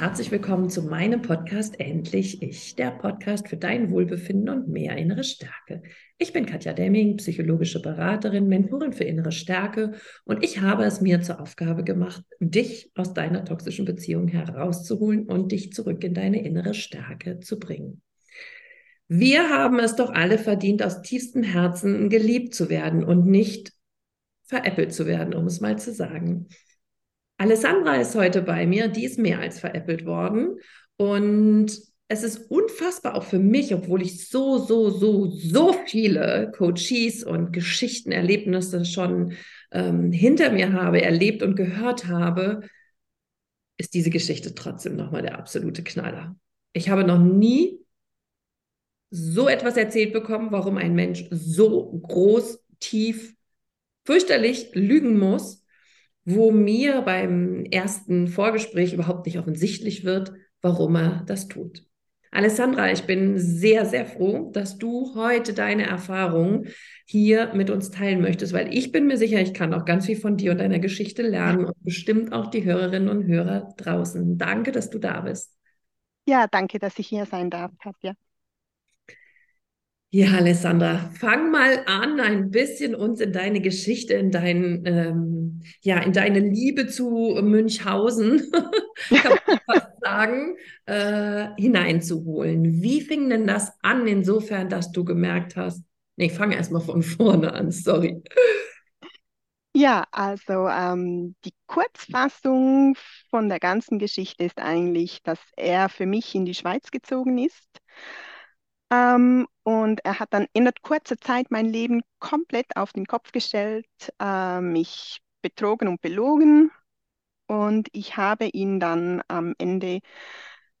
herzlich willkommen zu meinem Podcast Endlich Ich, der Podcast für dein Wohlbefinden und mehr innere Stärke. Ich bin Katja Demming, psychologische Beraterin, Mentorin für innere Stärke und ich habe es mir zur Aufgabe gemacht, dich aus deiner toxischen Beziehung herauszuholen und dich zurück in deine innere Stärke zu bringen. Wir haben es doch alle verdient, aus tiefstem Herzen geliebt zu werden und nicht veräppelt zu werden, um es mal zu sagen. Alessandra ist heute bei mir, die ist mehr als veräppelt worden. Und es ist unfassbar auch für mich, obwohl ich so, so, so, so viele Coaches und Geschichten, Erlebnisse schon ähm, hinter mir habe, erlebt und gehört habe, ist diese Geschichte trotzdem nochmal der absolute Knaller. Ich habe noch nie so etwas erzählt bekommen, warum ein Mensch so groß, tief, fürchterlich lügen muss wo mir beim ersten Vorgespräch überhaupt nicht offensichtlich wird, warum er das tut. Alessandra, ich bin sehr, sehr froh, dass du heute deine Erfahrungen hier mit uns teilen möchtest, weil ich bin mir sicher, ich kann auch ganz viel von dir und deiner Geschichte lernen und bestimmt auch die Hörerinnen und Hörer draußen. Danke, dass du da bist. Ja, danke, dass ich hier sein darf, Katja. Ja, Alessandra, fang mal an, ein bisschen uns in deine Geschichte, in dein, ähm, ja, in deine Liebe zu Münchhausen, kann man fast sagen, äh, hineinzuholen. Wie fing denn das an, insofern, dass du gemerkt hast, nee, fang erstmal von vorne an, sorry. Ja, also ähm, die Kurzfassung von der ganzen Geschichte ist eigentlich, dass er für mich in die Schweiz gezogen ist. Ähm, und er hat dann in kurzer Zeit mein Leben komplett auf den Kopf gestellt, äh, mich betrogen und belogen. Und ich habe ihn dann am Ende,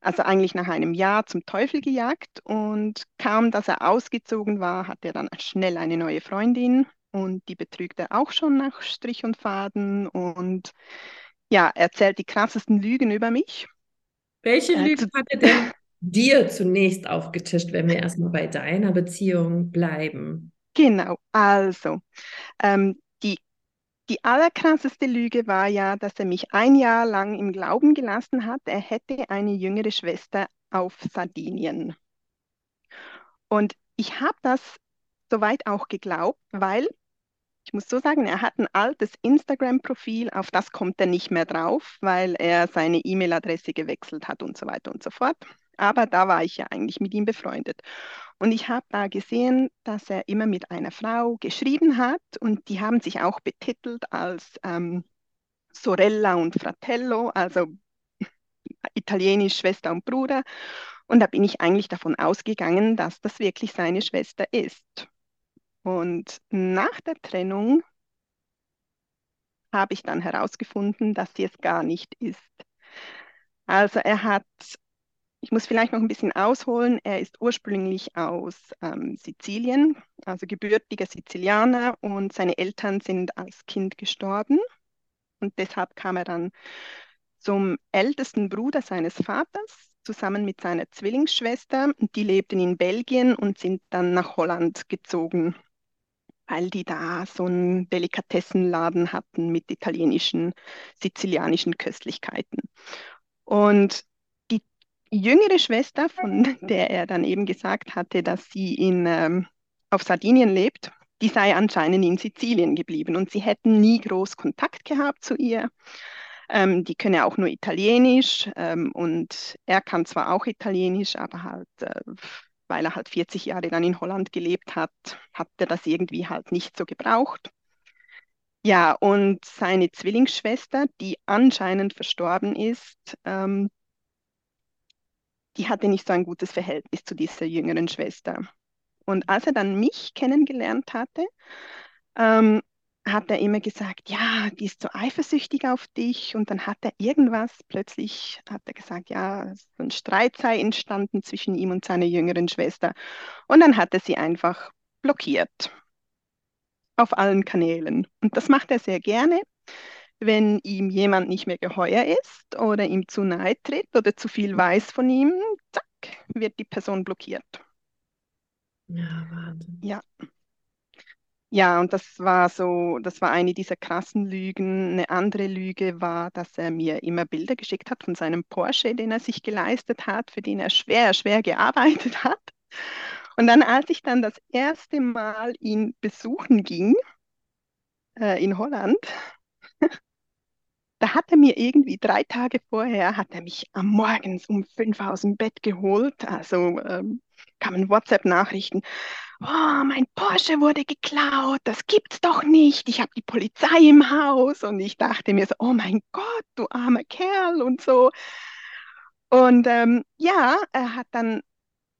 also eigentlich nach einem Jahr, zum Teufel gejagt. Und kaum, dass er ausgezogen war, hat er dann schnell eine neue Freundin. Und die betrügt er auch schon nach Strich und Faden. Und ja, erzählt die krassesten Lügen über mich. Welche äh, Lügen hat er denn dir zunächst aufgetischt, wenn wir erstmal bei deiner Beziehung bleiben? Genau, also ähm, die, allerkrasseste Lüge war ja, dass er mich ein Jahr lang im Glauben gelassen hat, er hätte eine jüngere Schwester auf Sardinien. Und ich habe das soweit auch geglaubt, weil ich muss so sagen, er hat ein altes Instagram-Profil, auf das kommt er nicht mehr drauf, weil er seine E-Mail-Adresse gewechselt hat und so weiter und so fort. Aber da war ich ja eigentlich mit ihm befreundet. Und ich habe da gesehen, dass er immer mit einer Frau geschrieben hat und die haben sich auch betitelt als ähm, Sorella und Fratello, also italienisch Schwester und Bruder. Und da bin ich eigentlich davon ausgegangen, dass das wirklich seine Schwester ist. Und nach der Trennung habe ich dann herausgefunden, dass sie es gar nicht ist. Also er hat ich muss vielleicht noch ein bisschen ausholen. Er ist ursprünglich aus ähm, Sizilien, also gebürtiger Sizilianer und seine Eltern sind als Kind gestorben. Und deshalb kam er dann zum ältesten Bruder seines Vaters zusammen mit seiner Zwillingsschwester. Die lebten in Belgien und sind dann nach Holland gezogen, weil die da so einen Delikatessenladen hatten mit italienischen, sizilianischen Köstlichkeiten. Und jüngere Schwester, von der er dann eben gesagt hatte, dass sie in, ähm, auf Sardinien lebt, die sei anscheinend in Sizilien geblieben und sie hätten nie groß Kontakt gehabt zu ihr. Ähm, die könne auch nur Italienisch ähm, und er kann zwar auch Italienisch, aber halt, äh, weil er halt 40 Jahre dann in Holland gelebt hat, hat er das irgendwie halt nicht so gebraucht. Ja, und seine Zwillingsschwester, die anscheinend verstorben ist, ähm, die hatte nicht so ein gutes Verhältnis zu dieser jüngeren Schwester. Und als er dann mich kennengelernt hatte, ähm, hat er immer gesagt, ja, die ist so eifersüchtig auf dich. Und dann hat er irgendwas, plötzlich hat er gesagt, ja, so ein Streit sei entstanden zwischen ihm und seiner jüngeren Schwester. Und dann hat er sie einfach blockiert auf allen Kanälen. Und das macht er sehr gerne wenn ihm jemand nicht mehr geheuer ist oder ihm zu nahe tritt oder zu viel weiß von ihm, zack, wird die Person blockiert. Ja, Wahnsinn. Ja. Ja, und das war so, das war eine dieser krassen Lügen. Eine andere Lüge war, dass er mir immer Bilder geschickt hat von seinem Porsche, den er sich geleistet hat, für den er schwer, schwer gearbeitet hat. Und dann, als ich dann das erste Mal ihn besuchen ging, äh, in Holland, da hat er mir irgendwie drei Tage vorher, hat er mich am Morgens um fünf aus dem Bett geholt. Also ähm, kamen WhatsApp-Nachrichten. Oh, mein Porsche wurde geklaut, das gibt's doch nicht. Ich habe die Polizei im Haus und ich dachte mir so, oh mein Gott, du armer Kerl und so. Und ähm, ja, er hat dann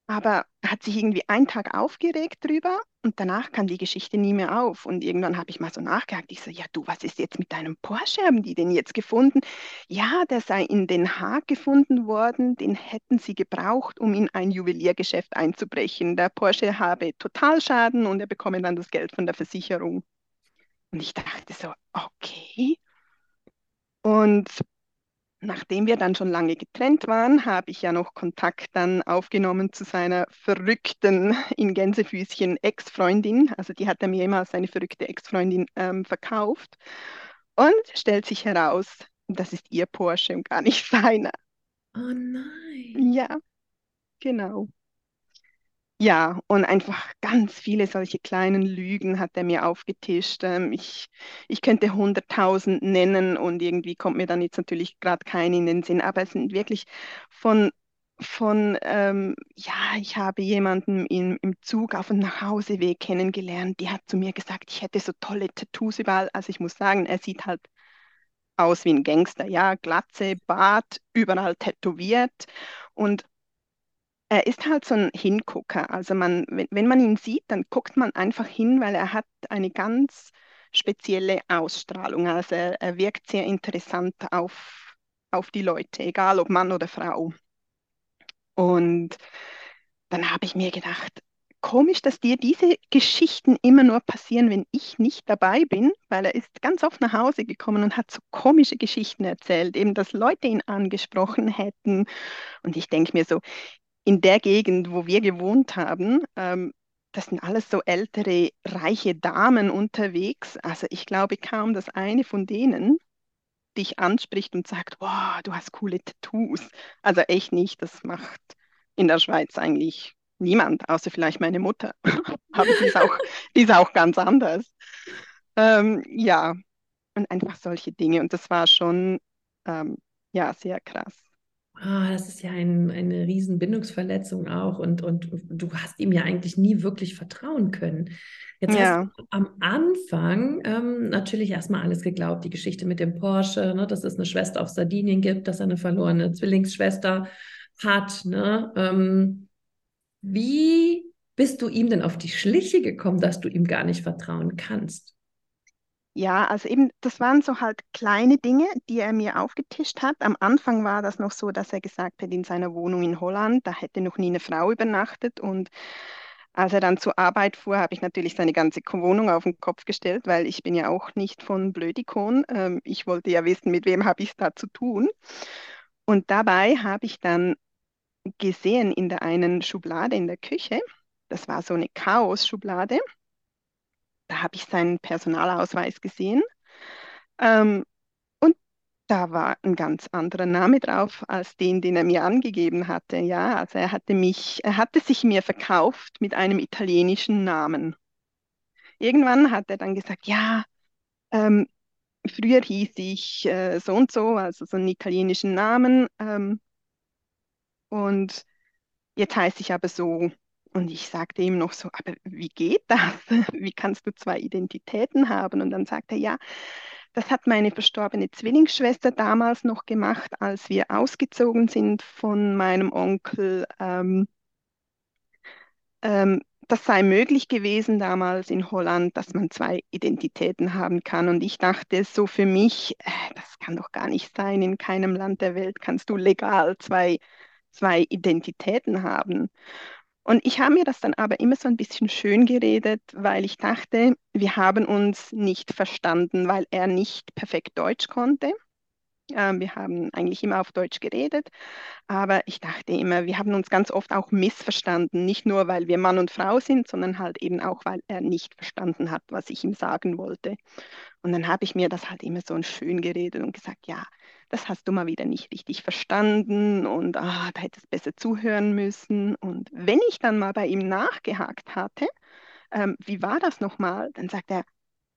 aber hat sich irgendwie einen Tag aufgeregt drüber und danach kam die Geschichte nie mehr auf. Und irgendwann habe ich mal so nachgehakt. Ich so, ja du, was ist jetzt mit deinem Porsche? Haben die den jetzt gefunden? Ja, der sei in Den Haag gefunden worden. Den hätten sie gebraucht, um in ein Juweliergeschäft einzubrechen. Der Porsche habe Totalschaden und er bekomme dann das Geld von der Versicherung. Und ich dachte so, okay. Und Nachdem wir dann schon lange getrennt waren, habe ich ja noch Kontakt dann aufgenommen zu seiner verrückten, in Gänsefüßchen Ex-Freundin. Also die hat er mir immer als seine verrückte Ex-Freundin ähm, verkauft. Und stellt sich heraus, das ist ihr Porsche und gar nicht seiner. Oh nein. Ja, genau. Ja, und einfach ganz viele solche kleinen Lügen hat er mir aufgetischt. Ähm, ich, ich könnte hunderttausend nennen und irgendwie kommt mir dann jetzt natürlich gerade kein in den Sinn, aber es sind wirklich von, von ähm, ja, ich habe jemanden im, im Zug auf dem Nachhauseweg kennengelernt, die hat zu mir gesagt, ich hätte so tolle Tattoos überall. Also ich muss sagen, er sieht halt aus wie ein Gangster, ja, Glatze, Bart, überall tätowiert und er ist halt so ein Hingucker. Also man, wenn, wenn man ihn sieht, dann guckt man einfach hin, weil er hat eine ganz spezielle Ausstrahlung. Also er, er wirkt sehr interessant auf, auf die Leute, egal ob Mann oder Frau. Und dann habe ich mir gedacht, komisch, dass dir diese Geschichten immer nur passieren, wenn ich nicht dabei bin, weil er ist ganz oft nach Hause gekommen und hat so komische Geschichten erzählt, eben dass Leute ihn angesprochen hätten. Und ich denke mir so, in der Gegend, wo wir gewohnt haben, ähm, das sind alles so ältere, reiche Damen unterwegs. Also ich glaube kaum, dass eine von denen dich anspricht und sagt, wow, du hast coole Tattoos. Also echt nicht, das macht in der Schweiz eigentlich niemand, außer vielleicht meine Mutter. Aber die ist auch, die ist auch ganz anders. Ähm, ja, und einfach solche Dinge. Und das war schon ähm, ja, sehr krass. Ah, das ist ja ein, eine riesen Bindungsverletzung auch und, und du hast ihm ja eigentlich nie wirklich vertrauen können. Jetzt Ja, hast du am Anfang ähm, natürlich erstmal alles geglaubt, die Geschichte mit dem Porsche, ne, dass es eine Schwester auf Sardinien gibt, dass er eine verlorene Zwillingsschwester hat. Ne? Ähm, wie bist du ihm denn auf die Schliche gekommen, dass du ihm gar nicht vertrauen kannst? Ja, also eben, das waren so halt kleine Dinge, die er mir aufgetischt hat. Am Anfang war das noch so, dass er gesagt hat, in seiner Wohnung in Holland, da hätte noch nie eine Frau übernachtet. Und als er dann zur Arbeit fuhr, habe ich natürlich seine ganze Wohnung auf den Kopf gestellt, weil ich bin ja auch nicht von Blödikon. Ähm, ich wollte ja wissen, mit wem habe ich es da zu tun. Und dabei habe ich dann gesehen in der einen Schublade in der Küche, das war so eine Chaos-Schublade, da habe ich seinen Personalausweis gesehen. Ähm, und da war ein ganz anderer Name drauf als den, den er mir angegeben hatte. Ja, also er hatte mich, er hatte sich mir verkauft mit einem italienischen Namen. Irgendwann hat er dann gesagt, ja, ähm, früher hieß ich äh, so und so, also so einen italienischen Namen. Ähm, und jetzt heiße ich aber so. Und ich sagte ihm noch so, aber wie geht das? Wie kannst du zwei Identitäten haben? Und dann sagte er, ja, das hat meine verstorbene Zwillingsschwester damals noch gemacht, als wir ausgezogen sind von meinem Onkel. Ähm, ähm, das sei möglich gewesen damals in Holland, dass man zwei Identitäten haben kann. Und ich dachte so für mich, äh, das kann doch gar nicht sein. In keinem Land der Welt kannst du legal zwei, zwei Identitäten haben. Und ich habe mir das dann aber immer so ein bisschen schön geredet, weil ich dachte, wir haben uns nicht verstanden, weil er nicht perfekt Deutsch konnte. Ähm, wir haben eigentlich immer auf Deutsch geredet, aber ich dachte immer, wir haben uns ganz oft auch missverstanden, nicht nur weil wir Mann und Frau sind, sondern halt eben auch, weil er nicht verstanden hat, was ich ihm sagen wollte. Und dann habe ich mir das halt immer so schön geredet und gesagt, ja, das hast du mal wieder nicht richtig verstanden und ah, da hättest du besser zuhören müssen. Und wenn ich dann mal bei ihm nachgehakt hatte, ähm, wie war das nochmal, dann sagt er,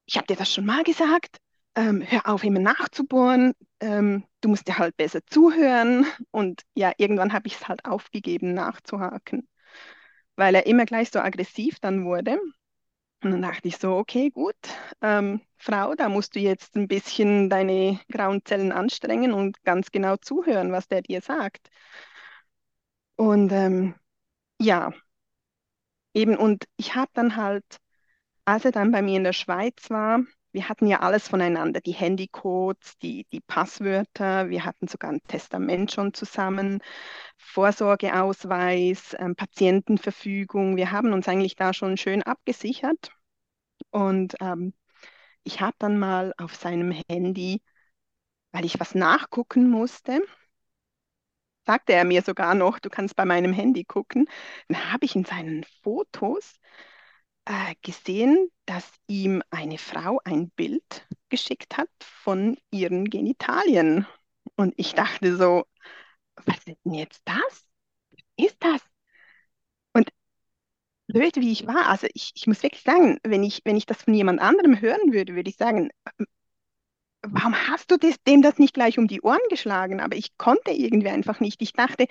ich habe dir das schon mal gesagt, ähm, hör auf, immer nachzubohren, ähm, du musst dir halt besser zuhören. Und ja, irgendwann habe ich es halt aufgegeben, nachzuhaken, weil er immer gleich so aggressiv dann wurde. Und dann dachte ich so, okay, gut, ähm, Frau, da musst du jetzt ein bisschen deine grauen Zellen anstrengen und ganz genau zuhören, was der dir sagt. Und ähm, ja, eben, und ich habe dann halt, als er dann bei mir in der Schweiz war, wir hatten ja alles voneinander, die Handycodes, die, die Passwörter, wir hatten sogar ein Testament schon zusammen, Vorsorgeausweis, ähm, Patientenverfügung. Wir haben uns eigentlich da schon schön abgesichert. Und ähm, ich habe dann mal auf seinem Handy, weil ich was nachgucken musste, sagte er mir sogar noch, du kannst bei meinem Handy gucken, dann habe ich in seinen Fotos äh, gesehen, dass ihm eine Frau ein Bild geschickt hat von ihren Genitalien. Und ich dachte so, was ist denn jetzt das? Ist das? Und blöd wie ich war, also ich, ich muss wirklich sagen, wenn ich, wenn ich das von jemand anderem hören würde, würde ich sagen, warum hast du das, dem das nicht gleich um die Ohren geschlagen? Aber ich konnte irgendwie einfach nicht. Ich dachte,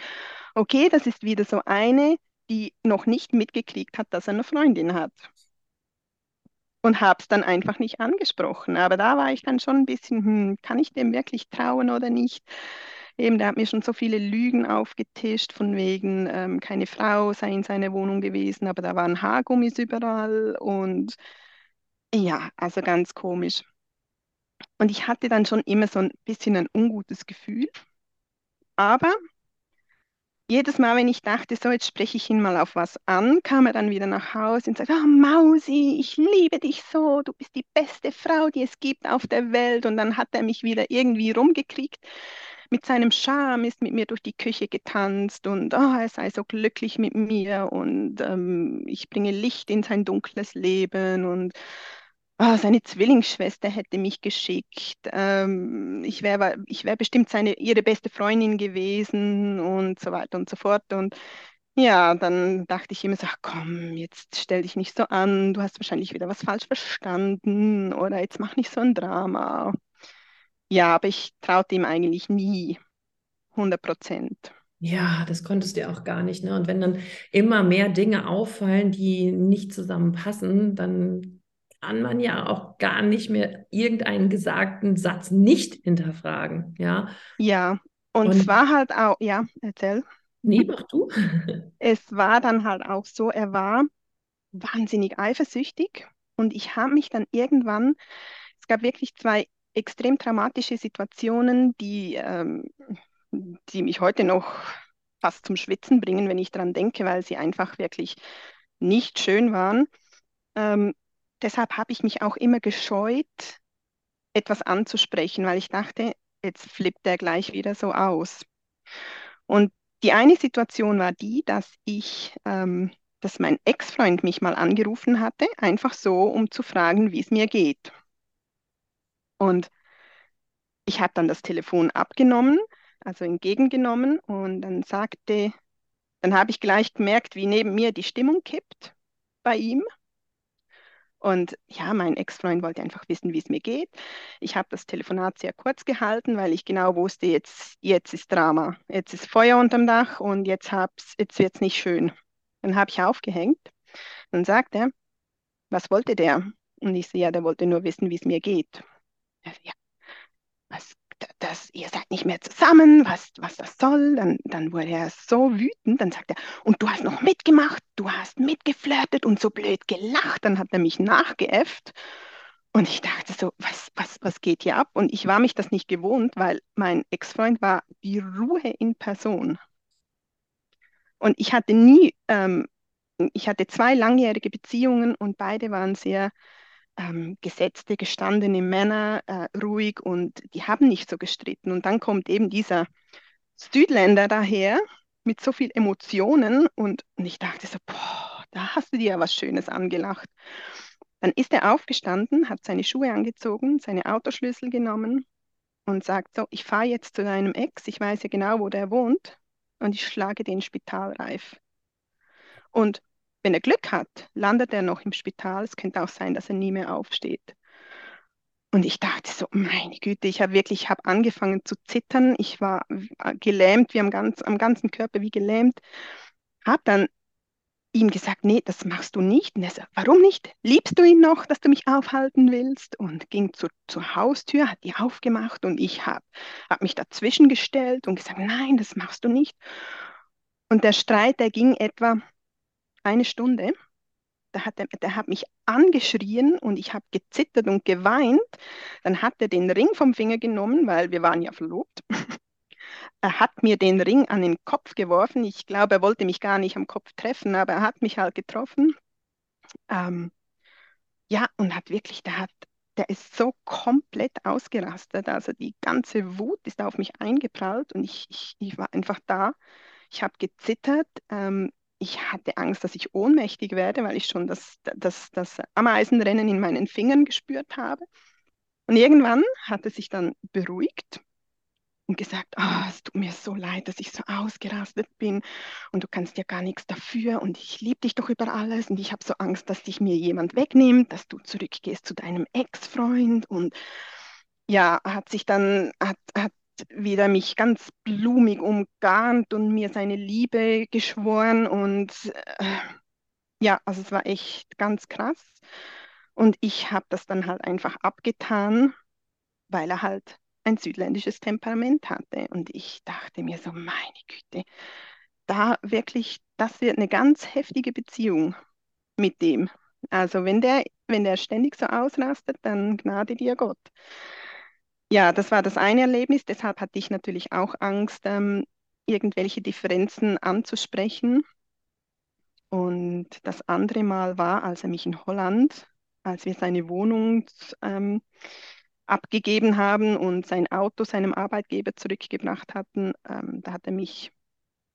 okay, das ist wieder so eine, die noch nicht mitgekriegt hat, dass er eine Freundin hat. Und habe es dann einfach nicht angesprochen. Aber da war ich dann schon ein bisschen, hm, kann ich dem wirklich trauen oder nicht? Eben, der hat mir schon so viele Lügen aufgetischt, von wegen, ähm, keine Frau sei in seiner Wohnung gewesen, aber da waren Haargummis überall und ja, also ganz komisch. Und ich hatte dann schon immer so ein bisschen ein ungutes Gefühl. Aber jedes Mal, wenn ich dachte, so, jetzt spreche ich ihn mal auf was an, kam er dann wieder nach Hause und sagte, oh Mausi, ich liebe dich so, du bist die beste Frau, die es gibt auf der Welt. Und dann hat er mich wieder irgendwie rumgekriegt mit seinem Charme, ist mit mir durch die Küche getanzt und oh, er sei so glücklich mit mir und ähm, ich bringe Licht in sein dunkles Leben und oh, seine Zwillingsschwester hätte mich geschickt. Ähm, ich wäre ich wär bestimmt seine, ihre beste Freundin gewesen und so weiter und so fort. Und ja, dann dachte ich immer so, ach komm, jetzt stell dich nicht so an, du hast wahrscheinlich wieder was falsch verstanden oder jetzt mach nicht so ein Drama. Ja, aber ich traute ihm eigentlich nie 100 Prozent. Ja, das konntest du ja auch gar nicht. Ne? Und wenn dann immer mehr Dinge auffallen, die nicht zusammenpassen, dann kann man ja auch gar nicht mehr irgendeinen gesagten Satz nicht hinterfragen. Ja, ja. Und, und es war halt auch, ja, erzähl. Nee, mach du. es war dann halt auch so, er war wahnsinnig eifersüchtig und ich habe mich dann irgendwann, es gab wirklich zwei extrem dramatische Situationen, die, ähm, die mich heute noch fast zum Schwitzen bringen, wenn ich daran denke, weil sie einfach wirklich nicht schön waren. Ähm, deshalb habe ich mich auch immer gescheut, etwas anzusprechen, weil ich dachte, jetzt flippt er gleich wieder so aus. Und die eine Situation war die, dass ich, ähm, dass mein Ex-Freund mich mal angerufen hatte, einfach so, um zu fragen, wie es mir geht. Und ich habe dann das Telefon abgenommen, also entgegengenommen und dann sagte, dann habe ich gleich gemerkt, wie neben mir die Stimmung kippt bei ihm. Und ja, mein Ex-Freund wollte einfach wissen, wie es mir geht. Ich habe das Telefonat sehr kurz gehalten, weil ich genau wusste, jetzt, jetzt ist Drama. Jetzt ist Feuer unterm Dach und jetzt, jetzt wird es nicht schön. Dann habe ich aufgehängt. Dann sagt er, was wollte der? Und ich sehe, ja, der wollte nur wissen, wie es mir geht. Ja, was das, ihr seid nicht mehr zusammen, was, was das soll. Dann, dann wurde er so wütend, dann sagt er, und du hast noch mitgemacht, du hast mitgeflirtet und so blöd gelacht. Dann hat er mich nachgeäfft. Und ich dachte so, was, was, was geht hier ab? Und ich war mich das nicht gewohnt, weil mein Ex-Freund war die Ruhe in Person. Und ich hatte nie, ähm, ich hatte zwei langjährige Beziehungen und beide waren sehr ähm, gesetzte, gestandene Männer, äh, ruhig und die haben nicht so gestritten. Und dann kommt eben dieser Südländer daher mit so viel Emotionen und, und ich dachte so, boah, da hast du dir ja was Schönes angelacht. Dann ist er aufgestanden, hat seine Schuhe angezogen, seine Autoschlüssel genommen und sagt so, ich fahre jetzt zu deinem Ex, ich weiß ja genau, wo der wohnt und ich schlage den spitalreif. Und wenn er Glück hat, landet er noch im Spital. Es könnte auch sein, dass er nie mehr aufsteht. Und ich dachte so, meine Güte, ich habe wirklich, ich habe angefangen zu zittern. Ich war gelähmt, wie am, ganz, am ganzen Körper wie gelähmt. Habe dann ihm gesagt, nee, das machst du nicht. Und er sagt, warum nicht? Liebst du ihn noch, dass du mich aufhalten willst? Und ging zur, zur Haustür, hat die aufgemacht und ich habe hab mich dazwischen gestellt und gesagt, nein, das machst du nicht. Und der Streit, der ging etwa eine Stunde. Da hat er, der hat mich angeschrien und ich habe gezittert und geweint. Dann hat er den Ring vom Finger genommen, weil wir waren ja verlobt. er hat mir den Ring an den Kopf geworfen. Ich glaube, er wollte mich gar nicht am Kopf treffen, aber er hat mich halt getroffen. Ähm, ja, und hat wirklich, der hat, der ist so komplett ausgerastet. Also die ganze Wut ist auf mich eingeprallt und ich, ich, ich war einfach da. Ich habe gezittert. Ähm, ich hatte Angst, dass ich ohnmächtig werde, weil ich schon das, das, das Ameisenrennen in meinen Fingern gespürt habe. Und irgendwann hat er sich dann beruhigt und gesagt, oh, es tut mir so leid, dass ich so ausgerastet bin und du kannst ja gar nichts dafür und ich liebe dich doch über alles und ich habe so Angst, dass dich mir jemand wegnimmt, dass du zurückgehst zu deinem Ex-Freund und ja, hat sich dann, hat, hat wieder mich ganz blumig umgarnt und mir seine Liebe geschworen und äh, ja, also es war echt ganz krass. Und ich habe das dann halt einfach abgetan, weil er halt ein südländisches Temperament hatte. Und ich dachte mir so, meine Güte, da wirklich, das wird eine ganz heftige Beziehung mit dem. Also wenn der, wenn der ständig so ausrastet, dann gnade dir Gott. Ja, das war das eine Erlebnis. Deshalb hatte ich natürlich auch Angst, ähm, irgendwelche Differenzen anzusprechen. Und das andere Mal war, als er mich in Holland, als wir seine Wohnung ähm, abgegeben haben und sein Auto seinem Arbeitgeber zurückgebracht hatten, ähm, da hat er mich,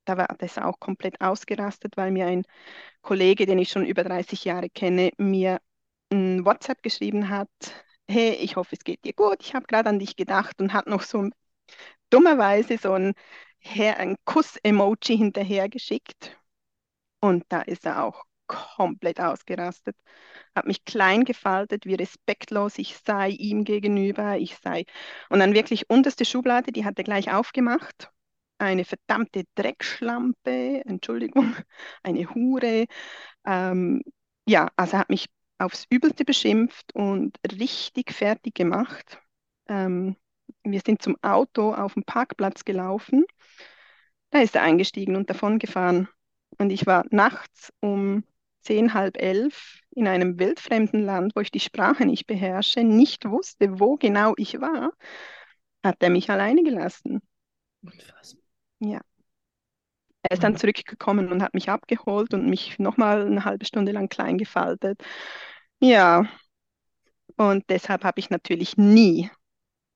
da war das auch komplett ausgerastet, weil mir ein Kollege, den ich schon über 30 Jahre kenne, mir ein WhatsApp geschrieben hat, hey, ich hoffe, es geht dir gut, ich habe gerade an dich gedacht und hat noch so dummerweise so ein, ein Kuss-Emoji hinterhergeschickt. Und da ist er auch komplett ausgerastet, hat mich klein gefaltet, wie respektlos ich sei ihm gegenüber, ich sei. Und dann wirklich unterste Schublade, die hat er gleich aufgemacht. Eine verdammte Dreckschlampe, Entschuldigung, eine Hure. Ähm, ja, also hat mich aufs Übelste beschimpft und richtig fertig gemacht. Ähm, wir sind zum Auto auf dem Parkplatz gelaufen. Da ist er eingestiegen und davon gefahren. Und ich war nachts um zehn, halb elf in einem wildfremden Land, wo ich die Sprache nicht beherrsche, nicht wusste, wo genau ich war, hat er mich alleine gelassen. Was? Ja. Er ist dann zurückgekommen und hat mich abgeholt und mich nochmal eine halbe Stunde lang klein gefaltet. Ja, und deshalb habe ich natürlich nie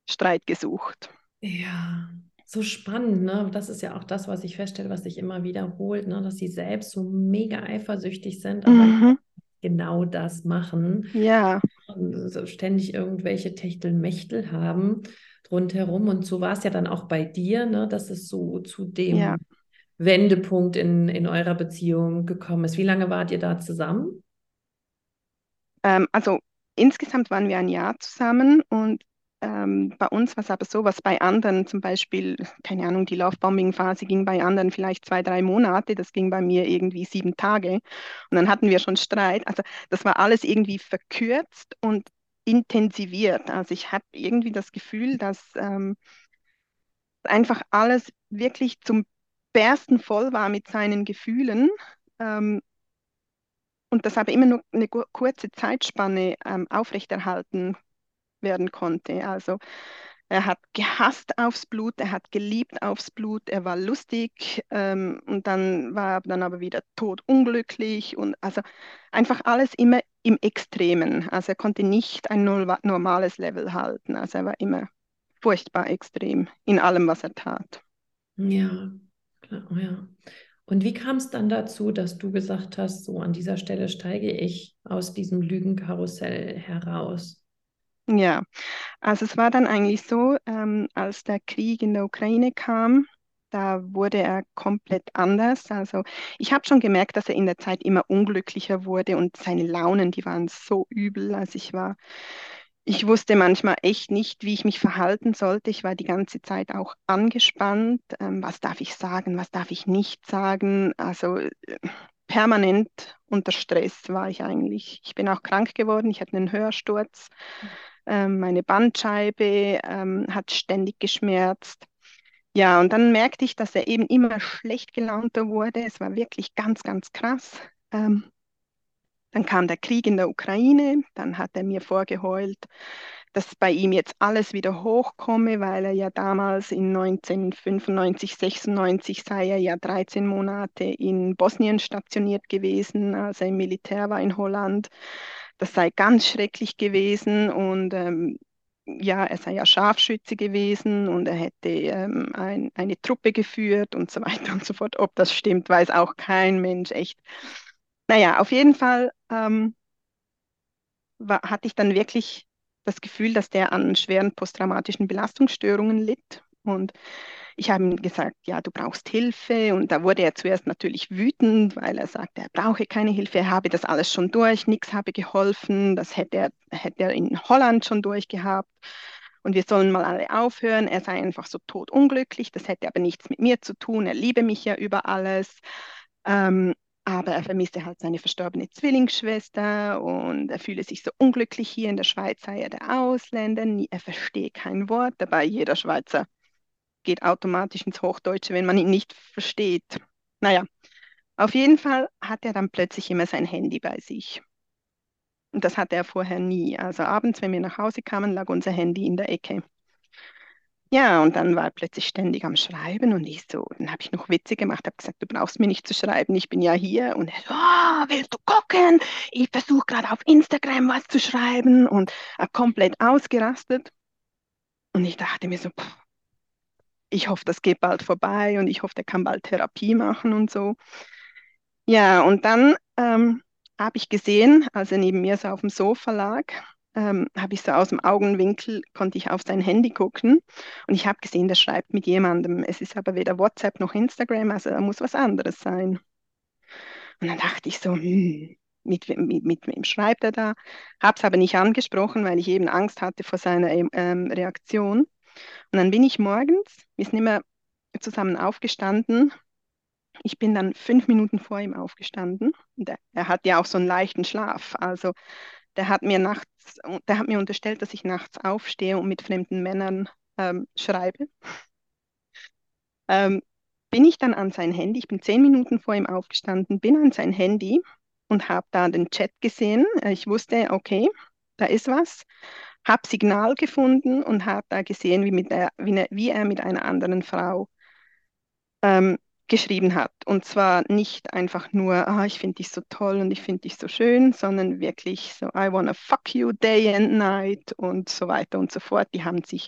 Streit gesucht. Ja, so spannend, ne? Das ist ja auch das, was ich feststelle, was sich immer wiederholt, ne? Dass sie selbst so mega eifersüchtig sind, aber Mhm. genau das machen. Ja, Und ständig irgendwelche Techtelmechtel haben rundherum. Und so war es ja dann auch bei dir, ne? Dass es so zu dem ja. Wendepunkt in, in eurer Beziehung gekommen ist. Wie lange wart ihr da zusammen? Ähm, also insgesamt waren wir ein Jahr zusammen und ähm, bei uns war es aber so, was bei anderen zum Beispiel, keine Ahnung, die Lovebombing-Phase ging bei anderen vielleicht zwei, drei Monate, das ging bei mir irgendwie sieben Tage und dann hatten wir schon Streit. Also das war alles irgendwie verkürzt und intensiviert. Also ich habe irgendwie das Gefühl, dass ähm, einfach alles wirklich zum Bersten voll war mit seinen Gefühlen. Ähm, und das aber immer nur eine kurze Zeitspanne ähm, aufrechterhalten werden konnte. Also Er hat gehasst aufs Blut, er hat geliebt aufs Blut, er war lustig ähm, und dann war er dann aber wieder totunglücklich und also einfach alles immer im Extremen. Also er konnte nicht ein normales Level halten. Also er war immer furchtbar extrem in allem, was er tat. Ja, klar, ja. Und wie kam es dann dazu, dass du gesagt hast, so an dieser Stelle steige ich aus diesem Lügenkarussell heraus? Ja, also es war dann eigentlich so, ähm, als der Krieg in der Ukraine kam, da wurde er komplett anders. Also ich habe schon gemerkt, dass er in der Zeit immer unglücklicher wurde und seine Launen, die waren so übel. Also ich war, ich wusste manchmal echt nicht, wie ich mich verhalten sollte. Ich war die ganze Zeit auch angespannt. Ähm, was darf ich sagen, was darf ich nicht sagen? Also äh, permanent unter Stress war ich eigentlich. Ich bin auch krank geworden, ich hatte einen Hörsturz. Ähm, meine Bandscheibe ähm, hat ständig geschmerzt. Ja, und dann merkte ich, dass er eben immer schlecht gelaunter wurde. Es war wirklich ganz, ganz krass. Ähm, dann kam der Krieg in der Ukraine, dann hat er mir vorgeheult, dass bei ihm jetzt alles wieder hochkomme, weil er ja damals in 1995, 96 sei er ja 13 Monate in Bosnien stationiert gewesen, als er im Militär war in Holland das sei ganz schrecklich gewesen und ähm, ja, er sei ja Scharfschütze gewesen und er hätte ähm, ein, eine Truppe geführt und so weiter und so fort. Ob das stimmt, weiß auch kein Mensch echt. Naja, auf jeden Fall ähm, war, hatte ich dann wirklich das Gefühl, dass der an schweren posttraumatischen Belastungsstörungen litt. Und ich habe ihm gesagt, ja, du brauchst Hilfe. Und da wurde er zuerst natürlich wütend, weil er sagte, er brauche keine Hilfe, er habe das alles schon durch, nichts habe geholfen, das hätte er, hätte er in Holland schon durchgehabt. Und wir sollen mal alle aufhören. Er sei einfach so totunglücklich, das hätte aber nichts mit mir zu tun. Er liebe mich ja über alles. Ähm, aber er vermisse halt seine verstorbene Zwillingsschwester und er fühle sich so unglücklich hier in der Schweiz, sei er der Ausländer, er verstehe kein Wort, dabei jeder Schweizer geht automatisch ins Hochdeutsche, wenn man ihn nicht versteht. Naja, auf jeden Fall hat er dann plötzlich immer sein Handy bei sich. Und das hatte er vorher nie. Also abends, wenn wir nach Hause kamen, lag unser Handy in der Ecke. Ja, und dann war er plötzlich ständig am Schreiben und ich so, dann habe ich noch Witze gemacht, habe gesagt, du brauchst mir nicht zu schreiben, ich bin ja hier. Und er so, oh, willst du gucken? Ich versuche gerade auf Instagram was zu schreiben und er komplett ausgerastet. Und ich dachte mir so, pff, ich hoffe, das geht bald vorbei und ich hoffe, der kann bald Therapie machen und so. Ja, und dann ähm, habe ich gesehen, als er neben mir so auf dem Sofa lag, ähm, habe ich so aus dem Augenwinkel, konnte ich auf sein Handy gucken und ich habe gesehen, der schreibt mit jemandem. Es ist aber weder WhatsApp noch Instagram, also da muss was anderes sein. Und dann dachte ich so, hm, mit, mit, mit wem schreibt er da? Habe es aber nicht angesprochen, weil ich eben Angst hatte vor seiner ähm, Reaktion. Und dann bin ich morgens, wir sind immer zusammen aufgestanden. Ich bin dann fünf Minuten vor ihm aufgestanden. Der, er hat ja auch so einen leichten Schlaf. Also der hat mir nachts, der hat mir unterstellt, dass ich nachts aufstehe und mit fremden Männern ähm, schreibe. Ähm, bin ich dann an sein Handy, ich bin zehn Minuten vor ihm aufgestanden, bin an sein Handy und habe da den Chat gesehen. Ich wusste, okay, da ist was habe Signal gefunden und habe da gesehen, wie, mit der, wie, ne, wie, er mit einer anderen Frau ähm, geschrieben hat. Und zwar nicht einfach nur, ah, ich finde dich so toll und ich finde dich so schön, sondern wirklich so, I wanna fuck you day and night und so weiter und so fort. Die haben sich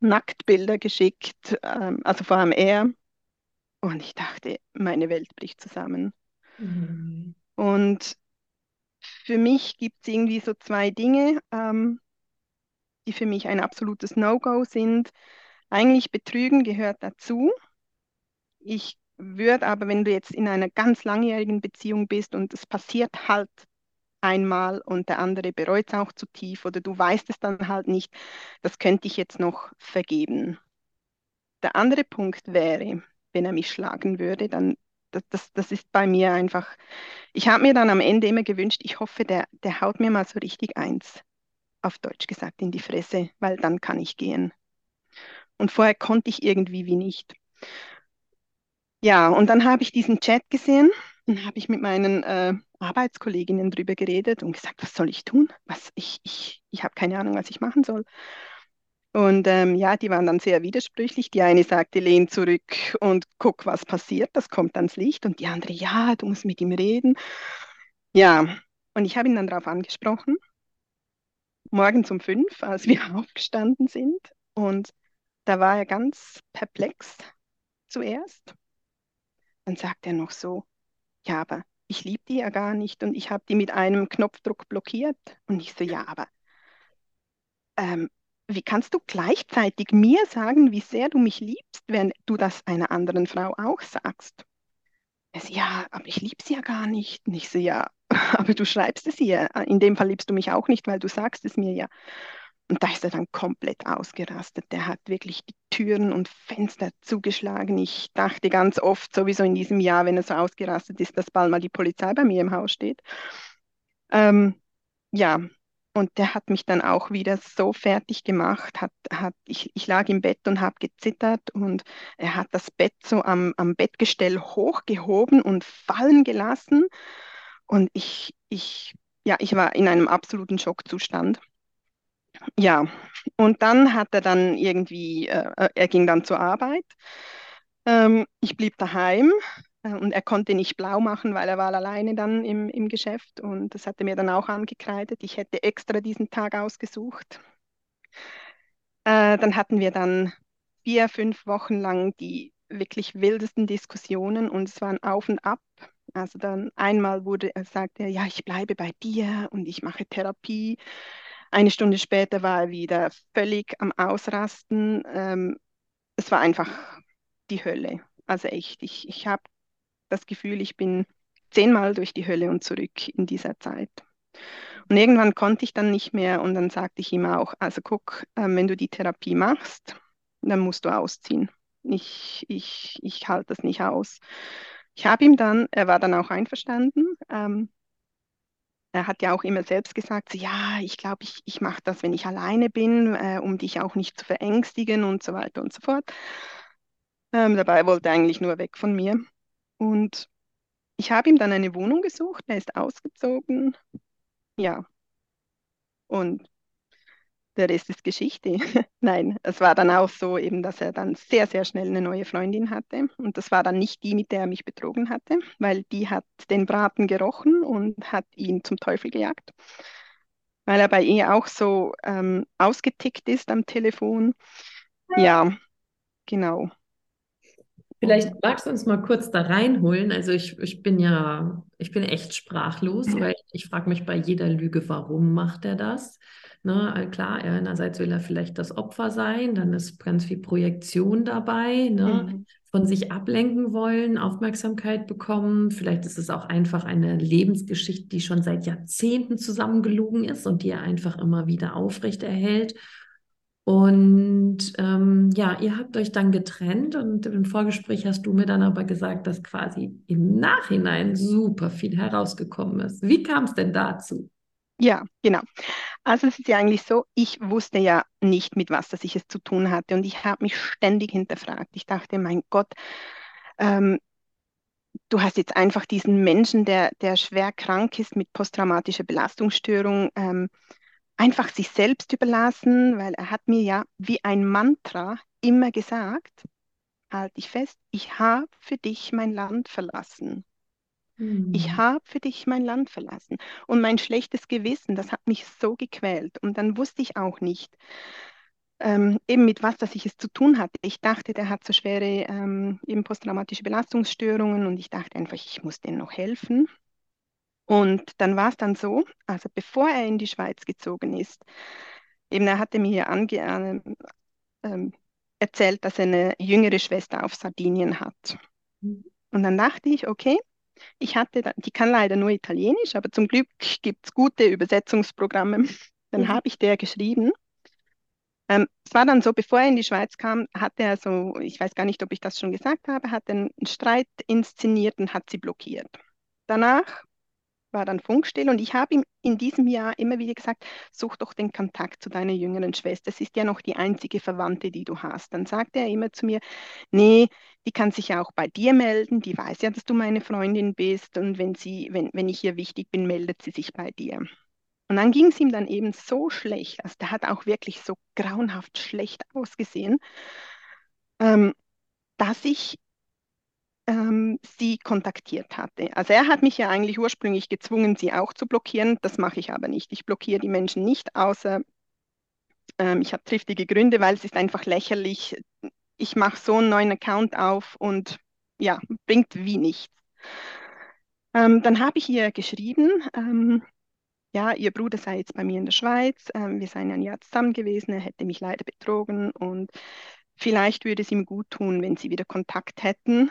Nacktbilder geschickt, ähm, also vor allem er. Und ich dachte, meine Welt bricht zusammen. Mhm. Und für mich gibt es irgendwie so zwei Dinge. Ähm, die für mich ein absolutes No-Go sind. Eigentlich Betrügen gehört dazu. Ich würde aber, wenn du jetzt in einer ganz langjährigen Beziehung bist und es passiert halt einmal und der andere bereut es auch zu tief oder du weißt es dann halt nicht, das könnte ich jetzt noch vergeben. Der andere Punkt wäre, wenn er mich schlagen würde, dann das, das, das ist bei mir einfach, ich habe mir dann am Ende immer gewünscht, ich hoffe, der, der haut mir mal so richtig eins auf Deutsch gesagt, in die Fresse, weil dann kann ich gehen. Und vorher konnte ich irgendwie wie nicht. Ja, und dann habe ich diesen Chat gesehen und habe ich mit meinen äh, Arbeitskolleginnen drüber geredet und gesagt, was soll ich tun? Was, ich ich, ich habe keine Ahnung, was ich machen soll. Und ähm, ja, die waren dann sehr widersprüchlich. Die eine sagte, lehn zurück und guck, was passiert, das kommt ans Licht. Und die andere, ja, du musst mit ihm reden. Ja, und ich habe ihn dann darauf angesprochen, morgens um fünf, als wir aufgestanden sind. Und da war er ganz perplex zuerst. Dann sagt er noch so, ja, aber ich liebe die ja gar nicht und ich habe die mit einem Knopfdruck blockiert. Und ich so, ja, aber ähm, wie kannst du gleichzeitig mir sagen, wie sehr du mich liebst, wenn du das einer anderen Frau auch sagst? Er so, ja, aber ich liebe sie ja gar nicht. Und ich so, ja, aber du schreibst es ihr. In dem Fall liebst du mich auch nicht, weil du sagst es mir ja. Und da ist er dann komplett ausgerastet. Der hat wirklich die Türen und Fenster zugeschlagen. Ich dachte ganz oft, sowieso in diesem Jahr, wenn er so ausgerastet ist, dass bald mal die Polizei bei mir im Haus steht. Ähm, ja, und der hat mich dann auch wieder so fertig gemacht. Hat, hat, ich, ich lag im Bett und habe gezittert und er hat das Bett so am, am Bettgestell hochgehoben und fallen gelassen. Und ich, ich, ja, ich war in einem absoluten Schockzustand. Ja, und dann hat er dann irgendwie, äh, er ging dann zur Arbeit. Ähm, ich blieb daheim äh, und er konnte nicht blau machen, weil er war alleine dann im, im Geschäft und das hat er mir dann auch angekreidet. Ich hätte extra diesen Tag ausgesucht. Äh, dann hatten wir dann vier, fünf Wochen lang die wirklich wildesten Diskussionen und es waren auf und ab. Also dann einmal wurde er sagte er, ja, ich bleibe bei dir und ich mache Therapie. Eine Stunde später war er wieder völlig am Ausrasten. Ähm, es war einfach die Hölle. Also echt, ich, ich habe das Gefühl, ich bin zehnmal durch die Hölle und zurück in dieser Zeit. Und irgendwann konnte ich dann nicht mehr und dann sagte ich ihm auch, also guck, äh, wenn du die Therapie machst, dann musst du ausziehen. Ich, ich, ich halte das nicht aus. Ich habe ihm dann, er war dann auch einverstanden. Ähm, er hat ja auch immer selbst gesagt, ja, ich glaube, ich, ich mache das, wenn ich alleine bin, äh, um dich auch nicht zu verängstigen und so weiter und so fort. Ähm, dabei wollte er eigentlich nur weg von mir. Und ich habe ihm dann eine Wohnung gesucht, er ist ausgezogen. Ja. Und der Rest ist Geschichte. Nein, es war dann auch so eben, dass er dann sehr, sehr schnell eine neue Freundin hatte. Und das war dann nicht die, mit der er mich betrogen hatte, weil die hat den Braten gerochen und hat ihn zum Teufel gejagt. Weil er bei ihr auch so ähm, ausgetickt ist am Telefon. Ja, genau. Vielleicht magst du uns mal kurz da reinholen. Also ich, ich bin ja, ich bin echt sprachlos, weil ich frage mich bei jeder Lüge, warum macht er das? Ne, klar, einerseits will er vielleicht das Opfer sein, dann ist ganz viel Projektion dabei, ne? Mhm. von sich ablenken wollen, Aufmerksamkeit bekommen. Vielleicht ist es auch einfach eine Lebensgeschichte, die schon seit Jahrzehnten zusammengelogen ist und die er einfach immer wieder aufrechterhält. Und ähm, ja, ihr habt euch dann getrennt und im Vorgespräch hast du mir dann aber gesagt, dass quasi im Nachhinein super viel herausgekommen ist. Wie kam es denn dazu? Ja, genau. Also es ist ja eigentlich so, ich wusste ja nicht, mit was das ich es zu tun hatte und ich habe mich ständig hinterfragt. Ich dachte, mein Gott, ähm, du hast jetzt einfach diesen Menschen, der, der schwer krank ist mit posttraumatischer Belastungsstörung, ähm, einfach sich selbst überlassen, weil er hat mir ja wie ein Mantra immer gesagt, halte ich fest, ich habe für dich mein Land verlassen. Mhm. Ich habe für dich mein Land verlassen. Und mein schlechtes Gewissen, das hat mich so gequält. Und dann wusste ich auch nicht, ähm, eben mit was, dass ich es zu tun hatte. Ich dachte, der hat so schwere ähm, eben posttraumatische Belastungsstörungen und ich dachte einfach, ich muss denen noch helfen. Und dann war es dann so, also bevor er in die Schweiz gezogen ist, eben er hatte mir ange äh, äh, erzählt, dass er eine jüngere Schwester auf Sardinien hat. Mhm. Und dann dachte ich, okay, ich hatte, die kann leider nur Italienisch, aber zum Glück gibt es gute Übersetzungsprogramme. Dann mhm. habe ich der geschrieben. Ähm, es war dann so, bevor er in die Schweiz kam, hatte er so, ich weiß gar nicht, ob ich das schon gesagt habe, hat einen Streit inszeniert und hat sie blockiert. Danach war dann funkstill und ich habe ihm in diesem Jahr immer wieder gesagt, such doch den Kontakt zu deiner jüngeren Schwester. Es ist ja noch die einzige Verwandte, die du hast. Dann sagte er immer zu mir, nee, die kann sich ja auch bei dir melden, die weiß ja, dass du meine Freundin bist und wenn sie, wenn, wenn ich ihr wichtig bin, meldet sie sich bei dir. Und dann ging es ihm dann eben so schlecht, also der hat auch wirklich so grauenhaft schlecht ausgesehen, ähm, dass ich ähm, sie kontaktiert hatte. Also er hat mich ja eigentlich ursprünglich gezwungen, sie auch zu blockieren. Das mache ich aber nicht. Ich blockiere die Menschen nicht, außer ähm, ich habe triftige Gründe, weil es ist einfach lächerlich. Ich mache so einen neuen Account auf und ja, bringt wie nichts. Ähm, dann habe ich ihr geschrieben, ähm, ja, ihr Bruder sei jetzt bei mir in der Schweiz, ähm, wir seien ein Jahr zusammen gewesen, er hätte mich leider betrogen und vielleicht würde es ihm gut tun, wenn sie wieder Kontakt hätten.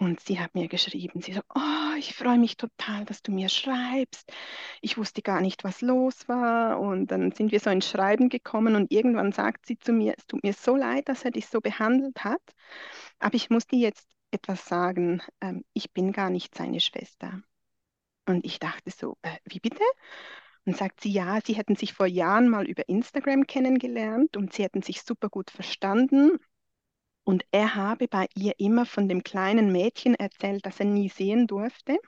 Und sie hat mir geschrieben, sie so, oh, ich freue mich total, dass du mir schreibst. Ich wusste gar nicht, was los war. Und dann sind wir so ins Schreiben gekommen und irgendwann sagt sie zu mir, es tut mir so leid, dass er dich so behandelt hat, aber ich muss dir jetzt etwas sagen, ähm, ich bin gar nicht seine Schwester. Und ich dachte so, äh, wie bitte? Und sagt sie, ja, sie hätten sich vor Jahren mal über Instagram kennengelernt und sie hätten sich super gut verstanden. Und er habe bei ihr immer von dem kleinen Mädchen erzählt, das er nie sehen durfte,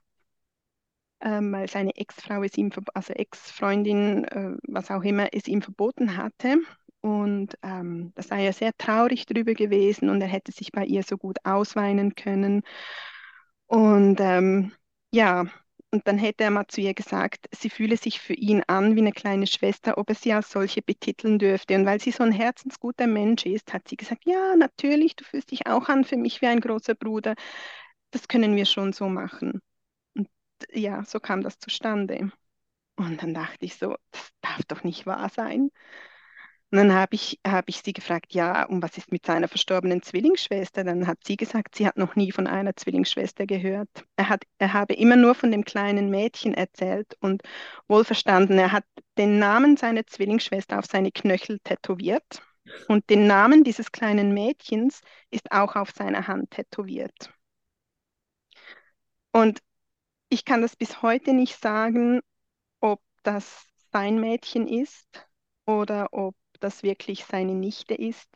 ähm, weil seine Ex-Frau es ihm, also Ex-Freundin, äh, was auch immer, es ihm verboten hatte. Und ähm, da sei er sehr traurig drüber gewesen und er hätte sich bei ihr so gut ausweinen können. Und ähm, ja, und dann hätte er mal zu ihr gesagt, sie fühle sich für ihn an wie eine kleine Schwester, ob er sie als solche betiteln dürfte. Und weil sie so ein herzensguter Mensch ist, hat sie gesagt, ja, natürlich, du fühlst dich auch an für mich wie ein großer Bruder. Das können wir schon so machen. Und ja, so kam das zustande. Und dann dachte ich so, das darf doch nicht wahr sein. Und dann habe ich, hab ich sie gefragt, ja, und was ist mit seiner verstorbenen Zwillingsschwester? Dann hat sie gesagt, sie hat noch nie von einer Zwillingsschwester gehört. Er, hat, er habe immer nur von dem kleinen Mädchen erzählt und wohlverstanden, er hat den Namen seiner Zwillingsschwester auf seine Knöchel tätowiert und den Namen dieses kleinen Mädchens ist auch auf seiner Hand tätowiert. Und ich kann das bis heute nicht sagen, ob das sein Mädchen ist oder ob das wirklich seine Nichte ist.